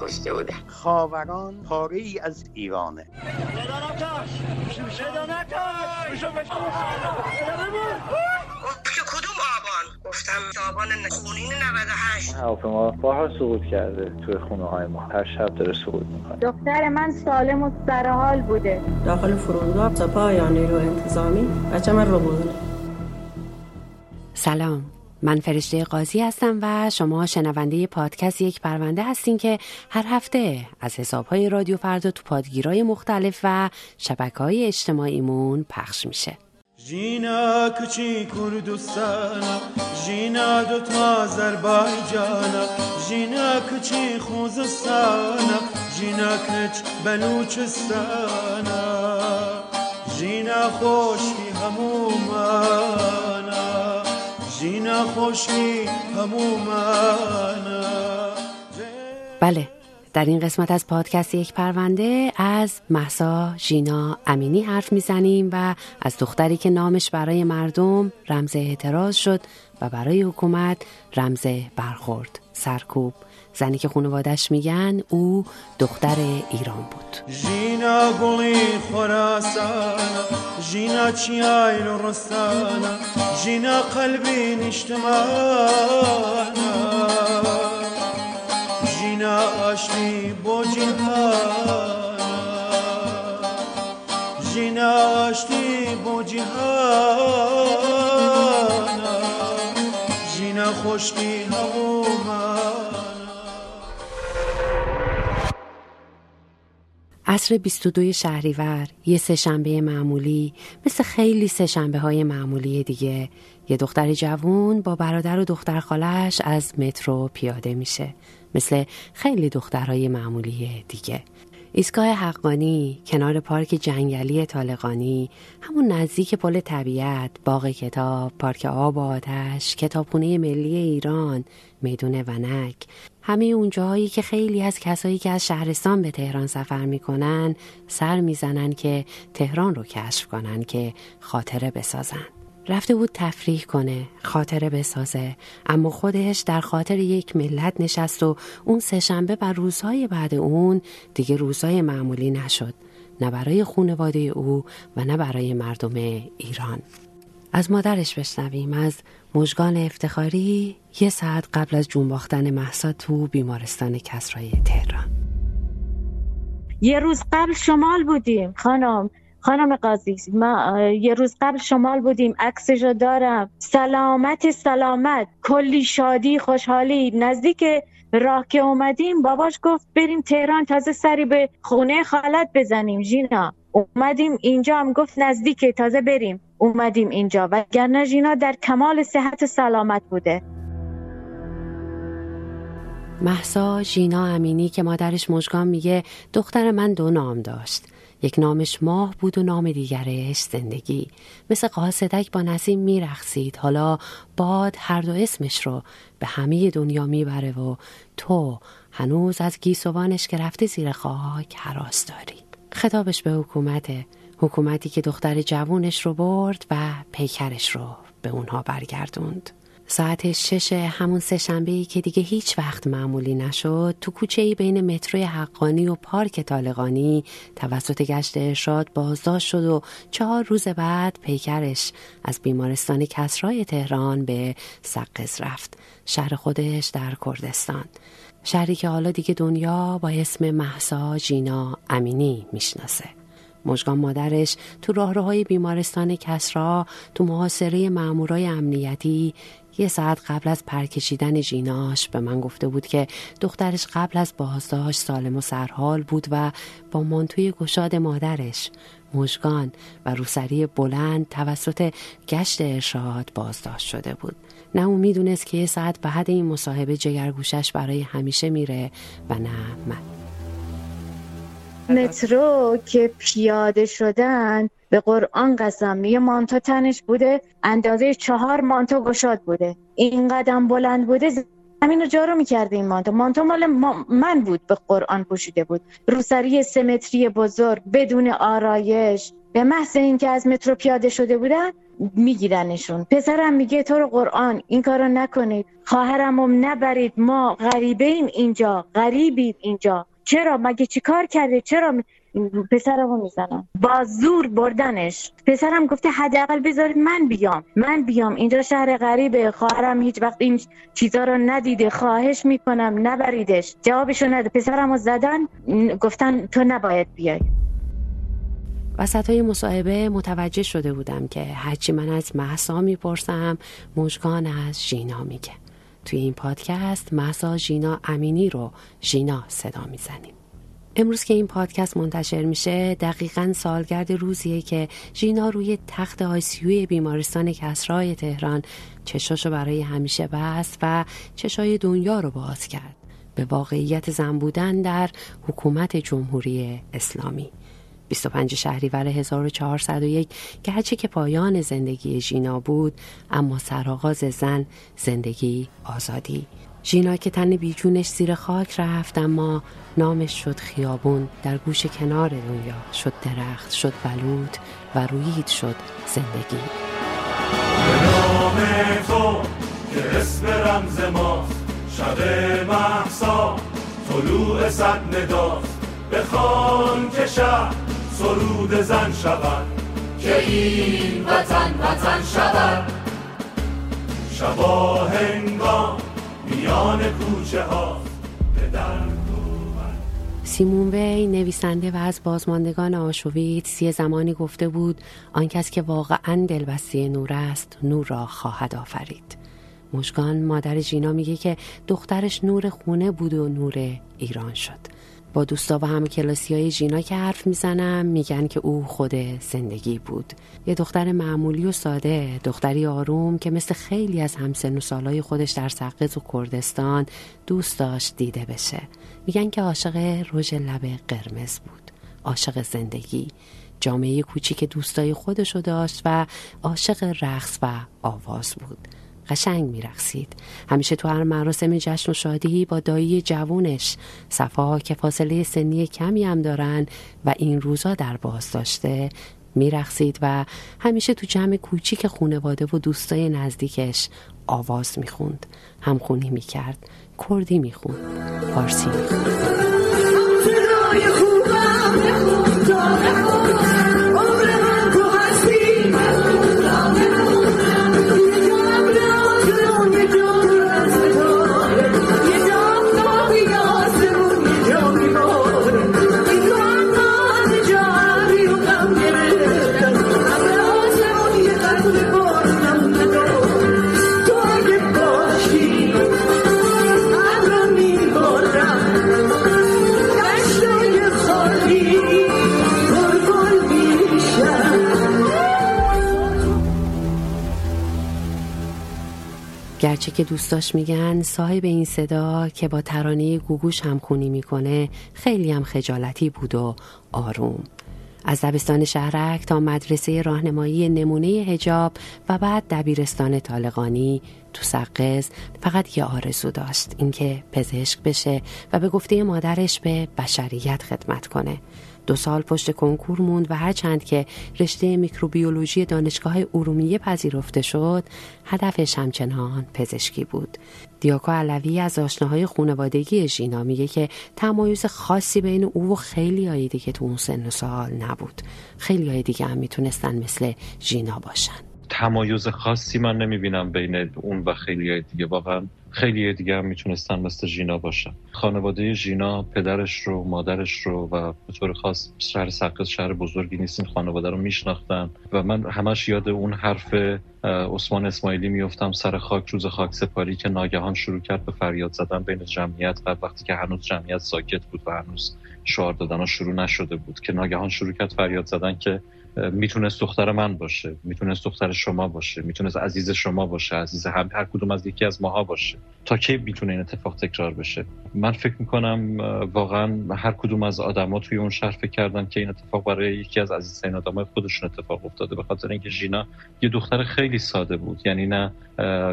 کشته بوده خاوران پاره ای از ایرانه. کدوم آبان؟ گفتم آبان خونین 98 هواپیما بارها سقوط کرده توی خونه های ما. هر شب داره سقوط می‌کنه. دختر من سالم و سرحال بوده. داخل فرودگاه سپاه یا نیرو انتظامی؟ بچه من رو بود سلام. من فرشته قاضی هستم و شما شنونده پادکست یک پرونده هستین که هر هفته از حسابهای رادیو فردا تو پادگیرای مختلف و شبکه های اجتماعیمون پخش میشه. ژینا کچی کوردستانە ژینا دوتا ئازەربایجانە ژینا کچی خوزستانە ژینا کچ هەمومانە ژینا خۆشی هەمومانە بله در این قسمت از پادکست یک پرونده از محسا ژینا امینی حرف می‌زنیم و از دختری که نامش برای مردم رمز اعتراض شد و برای حکومت رمز برخورد سرکوب. زنی که خانوادش میگن او دختر ایران بود. خۆراسانە ژینا چیایل و ڕستانە ژینا قەلبی نیشتمانە ژینا ئاشتی بۆ جیهانە ژینا ئاشتی بۆ جیهانە ژینا خۆشکی هەمومانە عصر 22 شهریور یه سهشنبه معمولی مثل خیلی سهشنبه های معمولی دیگه. یه دختر جوون با برادر و دختر خالش از مترو پیاده میشه. مثل خیلی دخترهای معمولی دیگه. ایستگاه حقانی کنار پارک جنگلی طالقانی همون نزدیک پل طبیعت باغ کتاب پارک آب و آتش کتابخونه ملی ایران میدون ونک. همه اون جاهایی که خیلی از کسایی که از شهرستان به تهران سفر می‌کنن سر می‌زنن که تهران رو کشف کنن که خاطره بسازن. رفته بود تفریح کنه خاطره بسازه اما خودش در خاطر یک ملت نشست و اون سهشنبه و روزهای بعد اون دیگه روزهای معمولی نشد. نه برای خونواده او و نه برای مردم ایران. از مادرش بشنویم. از مژگان افتخاری یه ساعت قبل از جون باختن محسا تو بیمارستان کسرای تهران. یه روز قبل شمال بودیم خانم خانم قاضی. ما یه روز قبل شمال بودیم عکسشو دارم. سلامت سلامت. کلی شادی خوشحالی. نزدیک راه که اومدیم باباش گفت بریم تهران تازه سری به خونه خالت بزنیم. ژینا اومدیم اینجا هم گفت نزدیکه تازه بریم. اومدیم اینجا. و گرنه ژینا در کمال صحت سلامت بوده. محسا ژینا امینی که مادرش مژگان میگه دختر من دو نام داشت. یک نامش ماه بود و نام دیگرش زندگی. مثل قاصدک با نسیم میرخسید حالا باد هر دو اسمش رو به همه دنیا می‌بره و تو هنوز از گیسوانش که رفته زیر خاک حراس داری. خطابش به حکومته حکومتی که دختر جوونش رو برد و پیکرش رو به اونها برگردوند. ساعت شش همون سه شنبه که دیگه هیچ وقت معمولی نشد تو کوچه ای بین متروی حقانی و پارک طالقانی توسط گشت ارشاد بازداشت شد و چهار روز بعد پیکرش از بیمارستان کسرای تهران به سقز رفت شهر خودش در کردستان. شهری که حالا دیگه دنیا با اسم محسا جینا امینی می‌شناسه. مژگان مادرش تو راهروهای بیمارستان کسرا تو محاصره مامورای امنیتی یه ساعت قبل از پرکشیدن جیناش به من گفته بود که دخترش قبل از بازداشت سالم و سرحال بود و با مانتوی گشاد مادرش. مژگان و روسری بلند توسط گشت ارشاد بازداشت شده بود. نه اون می‌دونست که یه ساعت بعد این مصاحبه جگرگوشش برای همیشه میره و نه من. مترو که پیاده شدن به قرآن قسم یه مانتو تنش بوده اندازه چهار مانتو گشاد بوده. این قدم بلند بوده زمین رو جارو می‌کرده این مانتو. مانتو مال من بود به قرآن پوشیده بود. روسری سمتری بزرگ بدون آرایش. به محض اینکه از مترو پیاده شده بودن میگیرنشون. پسرم میگه تو رو قرآن این کارو نکنید. خواهرم نبرید. ما غریبه ایم اینجا غریبید اینجا. چرا؟ مگه چی کار کرده؟ چرا پسرمو می‌زنم با زور بردنش. پسرم گفته حداقل بذارید من بیام. من بیام. اینجا شهر غریبه. خواهرم هیچ وقت این چیزا رو ندیده. خواهش می‌کنم. نبریدش. جوابشو نده. پسرمو زدن. گفتن تو نباید بیای. وسط های مصاحبه متوجه شده بودم که هرچی من از محسا می‌پرسم مشگان از ژینا میگه. توی این پادکست محسا ژینا امینی رو ژینا صدا می‌زنیم. امروز که این پادکست منتشر میشه دقیقا سالگرد روزیه که ژینا روی تخت آیسیوی بیمارستان کسرای تهران چشاشو برای همیشه بست و چشای دنیا رو باز کرد. به واقعیت زن بودن در حکومت جمهوری اسلامی. 25 شهریور 1401 که هرچه که پایان زندگی ژینا بود اما سرآغاز زن زندگی آزادی. ژینا که تن بیجونش زیر خاک رفت اما نامش شد خیابون. در گوش کنار دنیا شد درخت شد بلود و رویید شد زندگی. به نام که اسم رمز ماست شب محسا طلوع صد نداست بخوان که شب سرود زن شود. که این وطن وطن شود. شبا هنگام میان کوچه ها سیمون وی نویسنده و از بازماندگان آشویت یه زمانی گفته بود آن کس که واقعا دلبسته نور است نور را خواهد آفرید. مشگان مادر جینا میگه که دخترش نور خونه بود و نور ایران شد. با دوستا و هم کلاسی های جینا که حرف می‌زنم میگن که او خود زندگی بود. یه دختر معمولی و ساده دختری آروم که مثل خیلی از همسن و سالای خودش در سقز و کردستان دوست داشت دیده بشه. میگن که عاشق رژ لب قرمز بود. عاشق زندگی. جامعه کوچیک دوستای خودشو داشت و عاشق رقص و آواز بود. قشنگ میرقصید. همیشه تو هر مراسم جشن و شادی با دایی جوونش. صفا که فاصله سنی کمی هم دارن و این روزا در باز داشته میرقصید و همیشه تو جمع کوچیک خونواده و دوستای نزدیکش آواز می‌خوند. همخونی می‌کرد. کردی می‌خوند. فارسی می‌خوند. گرچه که دوستاش میگن صاحب این صدا که با ترانه گوگوش همخونی می‌کنه خیلی هم خجالتی بود و آروم. از دبستان شهرک تا مدرسه راهنمایی نمونه هجاب و بعد دبیرستان طالقانی تو سقز فقط یه آرزو داشت اینکه پزشک بشه و به گفته مادرش به بشریت خدمت کنه. دو سال پشت کنکور موند و هرچند که رشته میکروبیولوژی دانشگاه ارومیه پذیرفته شد هدفش همچنان پزشکی بود. دیاکا علوی از آشناهای خانوادگی ژینا میگه که تمایز خاصی بین او و خیلی های دیگه تو اون سن و سال نبود. خیلی های دیگه هم می‌تونستن مثل ژینا باشن. تمایز خاصی من نمی‌بینم بین اون و خیلی دیگه. واقعا خیلی دیگه هم می‌تونستن مثل ژینا باشن. خانواده ژینا پدرش رو مادرش رو و به طور خاص شهر سقز شهر بزرگی نیست این خانواده رو میشناختن. و من همش یاد اون حرف عثمان اسماعیلی میفتم سر خاک روز خاک سپاری که ناگهان شروع کرد به فریاد زدن بین جمعیت و وقتی که هنوز جمعیت ساکت بود و هنوز شعار دادن شروع نشده بود که ناگهان شروع کرد فریاد زدن که می‌تونست دختر من باشه می‌تونست دختر شما باشه می‌تونست عزیز شما باشه عزیز هم هر کدوم از یکی از ماها باشه. تا کی می‌تونه این اتفاق تکرار بشه؟ من فکر می‌کنم واقعا هر کدوم از آدما توی اون شهر فکر کردن که این اتفاق برای یکی از عزیزترین آدمای خودشون اتفاق افتاده. به خاطر اینکه ژینا یه دختر خیلی ساده بود. یعنی نه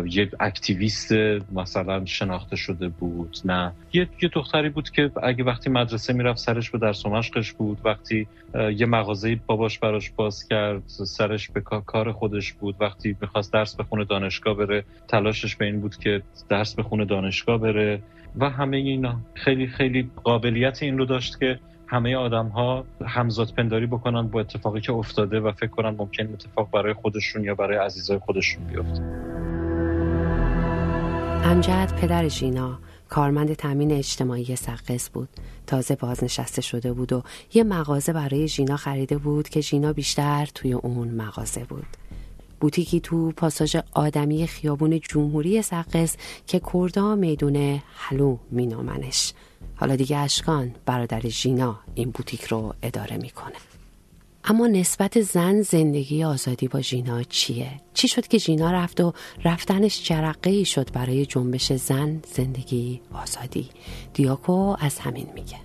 یه اکتیویست مثلا شناخته شده بود نه. یه, یه دختری بود که اگه وقتی مدرسه می‌رفت سرش به درس و مشقش بود وقتی یه مغازه باباش براش چشماش باز کرد سرش به کار خودش بود. وقتی می‌خواست درس بخونه دانشگاه بره تلاشش به این بود که درس بخونه دانشگاه بره و همه اینا. خیلی خیلی قابلیت این رو داشت که همه آدم ها همزاد پنداری بکنن با اتفاقی که افتاده و فکر کنن ممکن اتفاق برای خودشون یا برای عزیزای خودشون بیفته. امجد پدر ژینا. کارمند تامین اجتماعی سقس بود. تازه بازنشسته شده بود و یه مغازه برای ژینا خریده بود که ژینا بیشتر توی اون مغازه بود. بوتیکی تو پاساژ آدمی خیابون جمهوری سقس که کردا میدون حلو مینامنش. حالا دیگه اشکان برادر ژینا این بوتیک رو اداره می‌کنه. اما نسبت زن زندگی آزادی با ژینا چیه؟ چی شد که ژینا رفت و رفتنش جرقه ای شد برای جنبش زن زندگی آزادی؟ دیاکو از همین میگه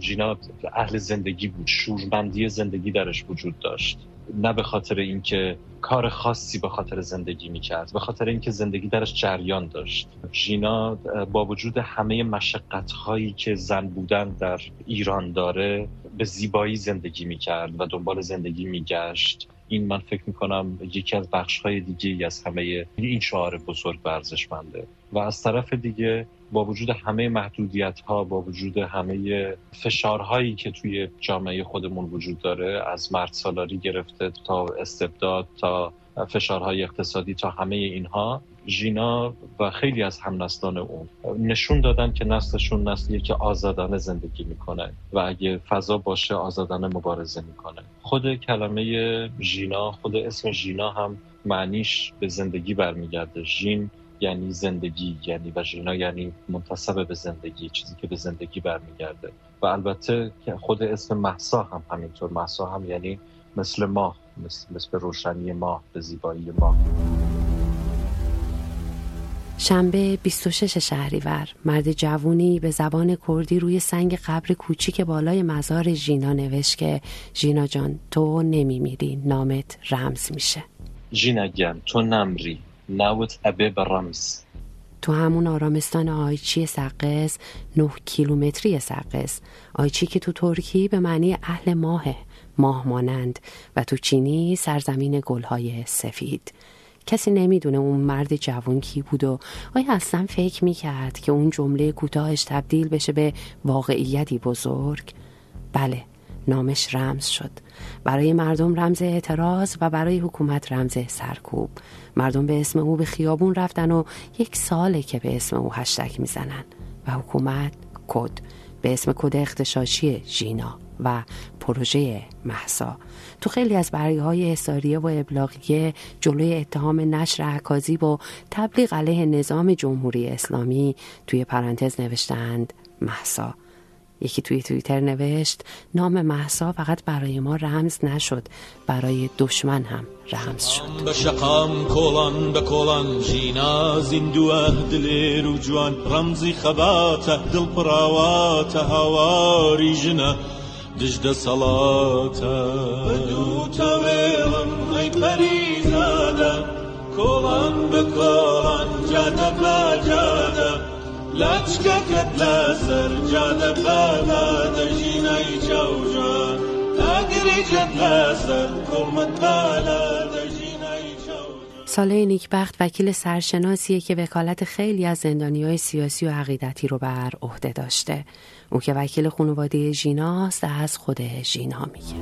ژینا اهل زندگی بود شورمندی زندگی درش وجود داشت نه به خاطر اینکه کار خاصی به خاطر زندگی می‌کرد به خاطر اینکه زندگی درش جریان داشت ژینا با وجود همه مشقت هایی که زن بودن در ایران داره به زیبایی زندگی می‌کرد و دنبال زندگی میگشت. این من فکر می‌کنم یکی از بخش های دیگه از همه این شعار بزرگ ورزشمنده و از طرف دیگه با وجود همه محدودیت ها با وجود همه فشارهایی که توی جامعه خودمون وجود داره از مرد سالاری گرفته تا استبداد تا فشارهای اقتصادی تا همه اینها ژینا و خیلی از همنسلان اون نشون دادن که نسلشون نسلیه که آزادانه زندگی می‌کنه و اگه فضا باشه آزادانه مبارزه می‌کنه. خود کلمه ژینا خود اسم ژینا هم معنیش به زندگی برمیگرده. ژین یعنی زندگی یعنی و ژینا یعنی منتصب به زندگی چیزی که به زندگی برمیگرده. و البته خود اسم محسا هم همینطور. محسا هم یعنی مثل ماه مثل, مثل روشنی ماه به زیبایی ماه. شنبه 26 شهریور مرد جوونی به زبان کردی روی سنگ قبر کوچیک بالای مزار ژینا نوشت که ژینا جان تو نمیمیری نامت رمز میشه. ژینا گم تو نمری ناوت ابه برمز تو همون آرامستان آیچی سقس نه کیلومتری سقس. آیچی که تو ترکی به معنی اهل ماهه. ماه مانند و تو چینی سرزمین گلهای سفید. کسی نمی‌دونه اون مرد جوان کی بود و آیا اصلا فکر می‌کرد که اون جمله کوتاهش تبدیل بشه به واقعیتی بزرگ؟ بله نامش رمز شد. برای مردم رمز اعتراض و برای حکومت رمز سرکوب. مردم به اسم او به خیابون رفتن و یک ساله که به اسم او هشتک می‌زنن. و حکومت کد به اسم کد اختشاشی ژینا. و پروژه محسا. تو خیلی از برگه های اصاریه و ابلاغیه جلوی اتهام نشر عکازی با تبلیغ علیه نظام جمهوری اسلامی توی پرانتز نوشتند محسا. یکی توی توییتر نوشت نام محسا فقط برای ما رمز نشد برای دشمن هم رمز شد. به شقام کولان به کولان جینا زندوه دلیر و جوان. رمزی خباته دل پراواته هواری جنه دجد صلاته. بدو تویلم ای پریزاده. کولان به کولان جاده با جاده. لچکەکەت لەسەر جادە بەلادە ژینایی چاوژان ئەگریجت لەسەر کوڵمت بەلادە ژینایی ساله نیکبخت وکیل سرشناسیه که وکالت خیلی از زندانی های سیاسی و عقیدتی رو بر عهده داشته. او که وکیل خانواده ژیناست از خود ژینا میگه.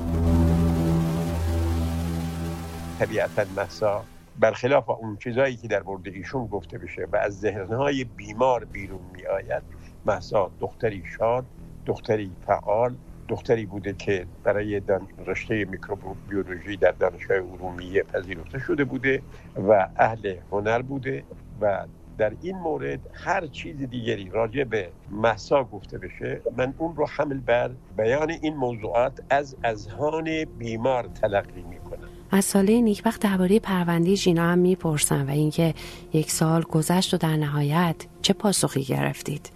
طبیعتا مسا برخلاف اون چیزایی که در مورد ایشون گفته بشه و از ذهنهای بیمار بیرون می آید محسا دختری شاد دختری فعال دختری بوده که برای رشته میکروبیولوژی در دانشگاه ارومیه پذیرفته شده بوده و اهل هنر بوده و در این مورد هر چیز دیگری راجع به محسا گفته بشه من اون رو حمل بر بیان این موضوعات از اذهان بیمار تلقی می کنم از ساله نیکبخت درباره پرونده ژینا هم می‌پرسن و اینکه یک سال گذشت و در نهایت چه پاسخی گرفتید؟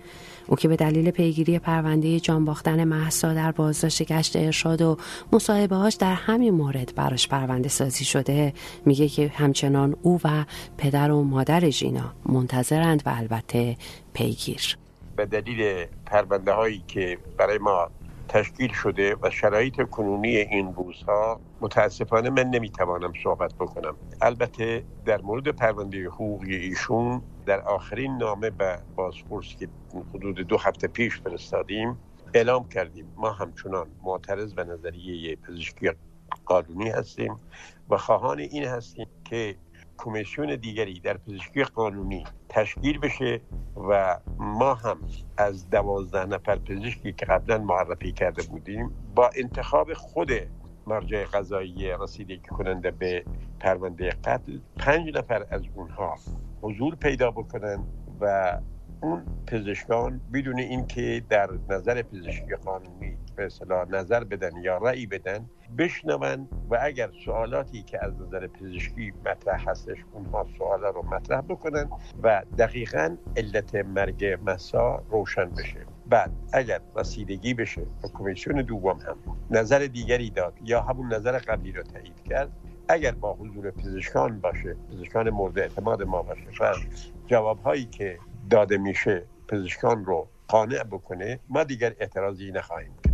او که به دلیل پیگیری پرونده جان باختن محسا در بازداشت گشت ارشاد و مصاحبه هاش در همین مورد براش پرونده سازی شده. میگه که همچنان او و پدر و مادر ژینا منتظرند و البته پیگیر. به دلیل پرونده هایی که برای ما تشکیل شده و شرایط کنونی این روزها متاسفانه من نمی‌توانم صحبت بکنم. البته در مورد پرونده حقوقی ایشون در آخرین نامه به بازپرس که حدود دو هفته پیش فرستادیم اعلام کردیم. ما همچنان معترض به نظریه پزشکی قانونی هستیم و خواهان این هستیم که کمیسیون دیگری در پزشکی قانونی تشکیل بشه و ما هم از دوازده نفر پزشکی که قبلا معرفی کرده بودیم با انتخاب خود مرجع قضایی رسیدگی کننده به پرونده قتل پنج نفر از اونها حضور پیدا بکنن و اون پزشکان بدون اینکه در نظر پزشکی قانونی به اصطلاح نظر بدن یا رأی بدن بشنون و اگر سوالاتی که از نظر پزشکی مطرح هستش اونها سوالا رو مطرح بکنن و دقیقا علت مرگ مسا روشن بشه. بعد اگر رسیدگی بشه و کمیسیون دوم هم نظر دیگری داد یا همون نظر قبلی رو تایید کرد اگر با حضور پزشکان باشه پزشکان مورد اعتماد ما باشه و جوابهایی که داده میشه پزشکان رو قانع بکنه ما دیگر اعتراضی نخواهیم کرد.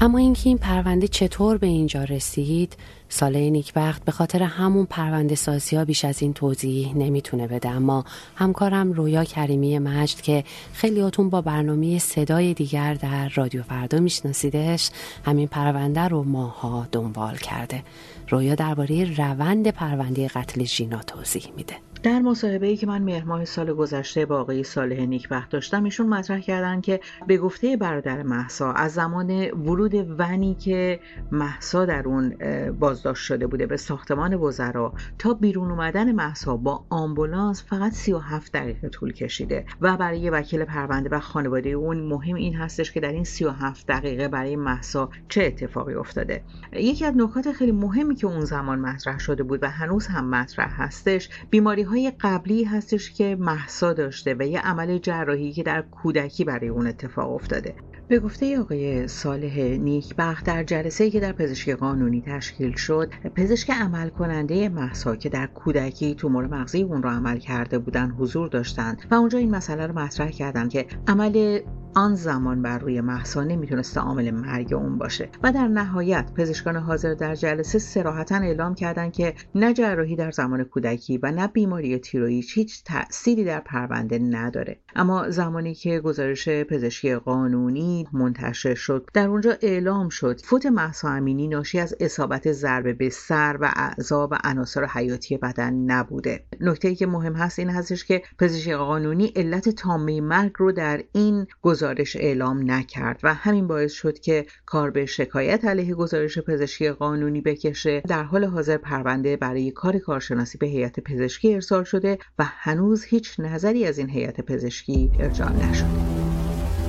اما اینکه این پرونده چطور به اینجا رسید ساله نیکبخت به خاطر همون پرونده سازی ها بیش از این توضیح نمی‌تونه بده. اما همکارم رویا کریمی مجد که خیلیاتون با برنامه صدای دیگر در رادیو فردا میشناسیدش همین پرونده رو ماها دنبال کرده. رویا درباره روند پرونده قتل ژینا توضیح میده. در مصاحبه ای که من مهر سال گذشته با آقای صالح نیکبخت داشتم ایشون مطرح کردن که به گفته برادر محسا از زمان ورود ونی که محسا در اون بازداشت شده بوده به ساختمان وزرا تا بیرون اومدن محسا با آمبولانس فقط 37 دقیقه طول کشیده. و برای وکیل پرونده و خانواده اون مهم این هستش که در این 37 دقیقه برای محسا چه اتفاقی افتاده. یکی از نکات خیلی مهمی که اون زمان مطرح شده بود و هنوز هم مطرح هستش بیماری های قبلی هستش که محسا داشته و یه عمل جراحی که در کودکی برای اون اتفاق افتاده. به گفته آقای صالح نیکبخت در جلسه که در پزشکی قانونی تشکیل شد پزشک عمل کننده محسا که در کودکی تومور مغزی اون را عمل کرده بودن حضور داشتند و اونجا این مسئله رو مطرح کردن که عمل آن زمان بر روی محسا نمی‌تونسته عامل مرگ اون باشه. و در نهایت پزشکان حاضر در جلسه سراحتا اعلام کردند که نه جراحی در زمان کودکی و نه بیماری تیروئید هیچ تأثیری در پرونده نداره. اما زمانی که گزارش پزشکی قانونی منتشر شد در اونجا اعلام شد فوت محسا امینی ناشی از اصابت ضربه به سر و اعضا و عناصر حیاتی بدن نبوده. نکته ای که مهم هست این هستش که پزشکی قانونی علت تامه مرگ رو در این گزارش اعلام نکرد و همین باعث شد که کار به شکایت علیه گزارش پزشکی قانونی بکشه. در حال حاضر پرونده برای کار کارشناسی به هیئت پزشکی ارسال شده و هنوز هیچ نظری از این هیئت پزشکی ارجاع نشده.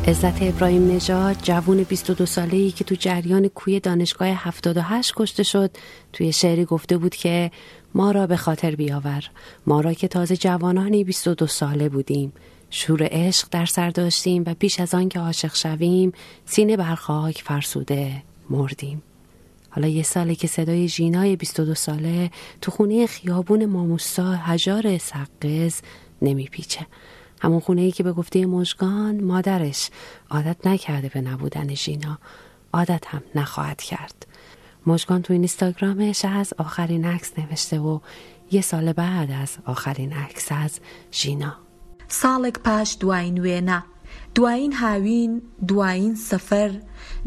عزت ابراهیم نژاد جوون 22 ساله ای که تو جریان کوی دانشگاه 78 کشته شد توی شعری گفته بود که ما را به خاطر بیاور ما را که تازه جوانانی 22 ساله بودیم. شور عشق در سر داشتیم و پیش از آن که عاشق شویم سینه بر خاک فرسوده مردیم. حالا یه ساله که صدای ژینای 22 ساله تو خونه خیابون ماموسا هجار سقز نمیپیچه. همون خونه ای که به گفته مژگان مادرش عادت نکرده به نبودن ژینا. عادت هم نخواهد کرد. مژگان تو اینستاگرامش از آخرین عکس نوشته و یه سال بعد از آخرین عکس از ژینا. ساڵێک پاش دوای نوێنە. دوایین هاوین دوایین سەفەر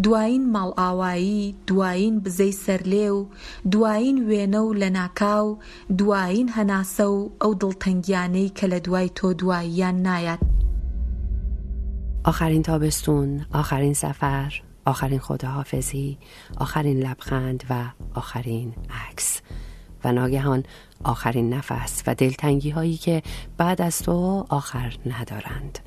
دوایین ماڵ ئاوایی دوایین بزەی سەرلێ و دوایین وێنە و لە ناکاو دوایین هەناسە و ئەو دڵتەنگیانەی کە لە دوای تۆ دواییان نایەت. آخرین تابستون آخرین سفر آخرین خداحافظی آخرین لبخند و آخرین عکس. و ناگهان آخرین نفس و دلتنگی هایی که بعد از تو آخر ندارند.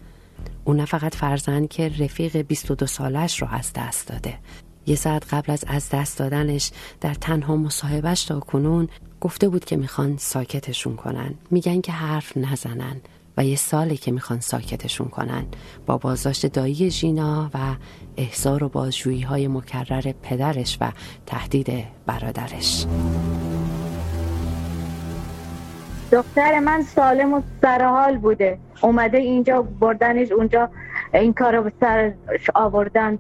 اون نه فقط فرزند که رفیق 22 سالش رو از دست داده. یه ساعت قبل از از دست دادنش در تنها مصاحبهش تا کنون گفته بود که می‌خوان ساکتشون کنن. میگن که حرف نزنن و یه سالی که می‌خوان ساکتشون کنن. با بازداشت دایی ژینا و احضار و بازجویی های مکرر پدرش و تهدید برادرش. دختر من سالم و سرحال بوده. اومده اینجا بردنش اونجا این کار رو به سر آوردن.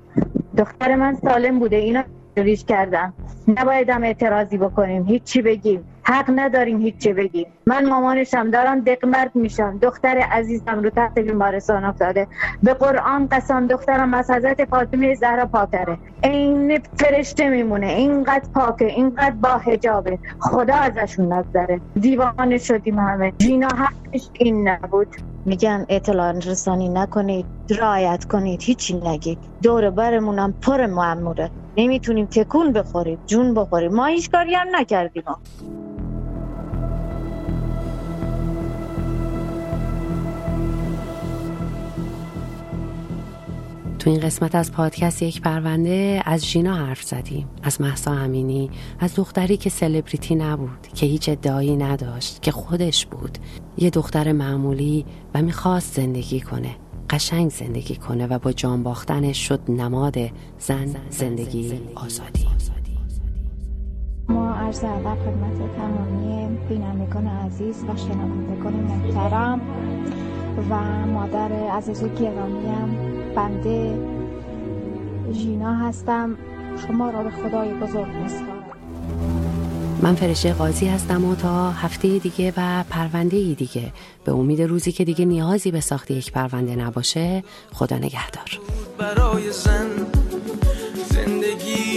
دختر من سالم بوده اینا ریش کردن نبایدم اعتراضی بکنیم هیچی بگیم. حق نداریم هیچی بگیم. من مامانشم دارم دقمرد میشم دختر عزیزم رو تحت بیمارستان افتاده. به قرآن قسم دخترم از حضرت فاطمه زهرا پاکره این فرشته میمونه. اینقدر پاکه اینقدر با حجابه. خدا ازشون نگذره دیوانه شدیم همه. جینا حقش این نبود. میگن اطلاع رسانی نکنید رعایت کنید هیچی نگید. دور برمونم پر معموره. نمی‌تونیم تکون بخوریم جون بخوریم. ما هیچ کاری هم نکردیم. تو این قسمت از پادکست یک پرونده از ژینا حرف زدیم از محسا امینی از دختری که سلبریتی نبود که هیچ ادعایی نداشت که خودش بود. یه دختر معمولی و می‌خواست زندگی کنه قشنگ زندگی کنه و با جان باختنش شد نماد زن زندگی آزادی. ما عرض ادب خدمت تمامی بینندگان عزیز و شنوندگان محترم و مادر عزیز و گرامیم بنده ژینا هستم. شما را به خدای بزرگ میسپارم. من فرشته قاضی هستم و تا هفته دیگه و پرونده دیگه به امید روزی که دیگه نیازی به ساخت یک پرونده نباشه خدا نگهدار. برای زن زندگی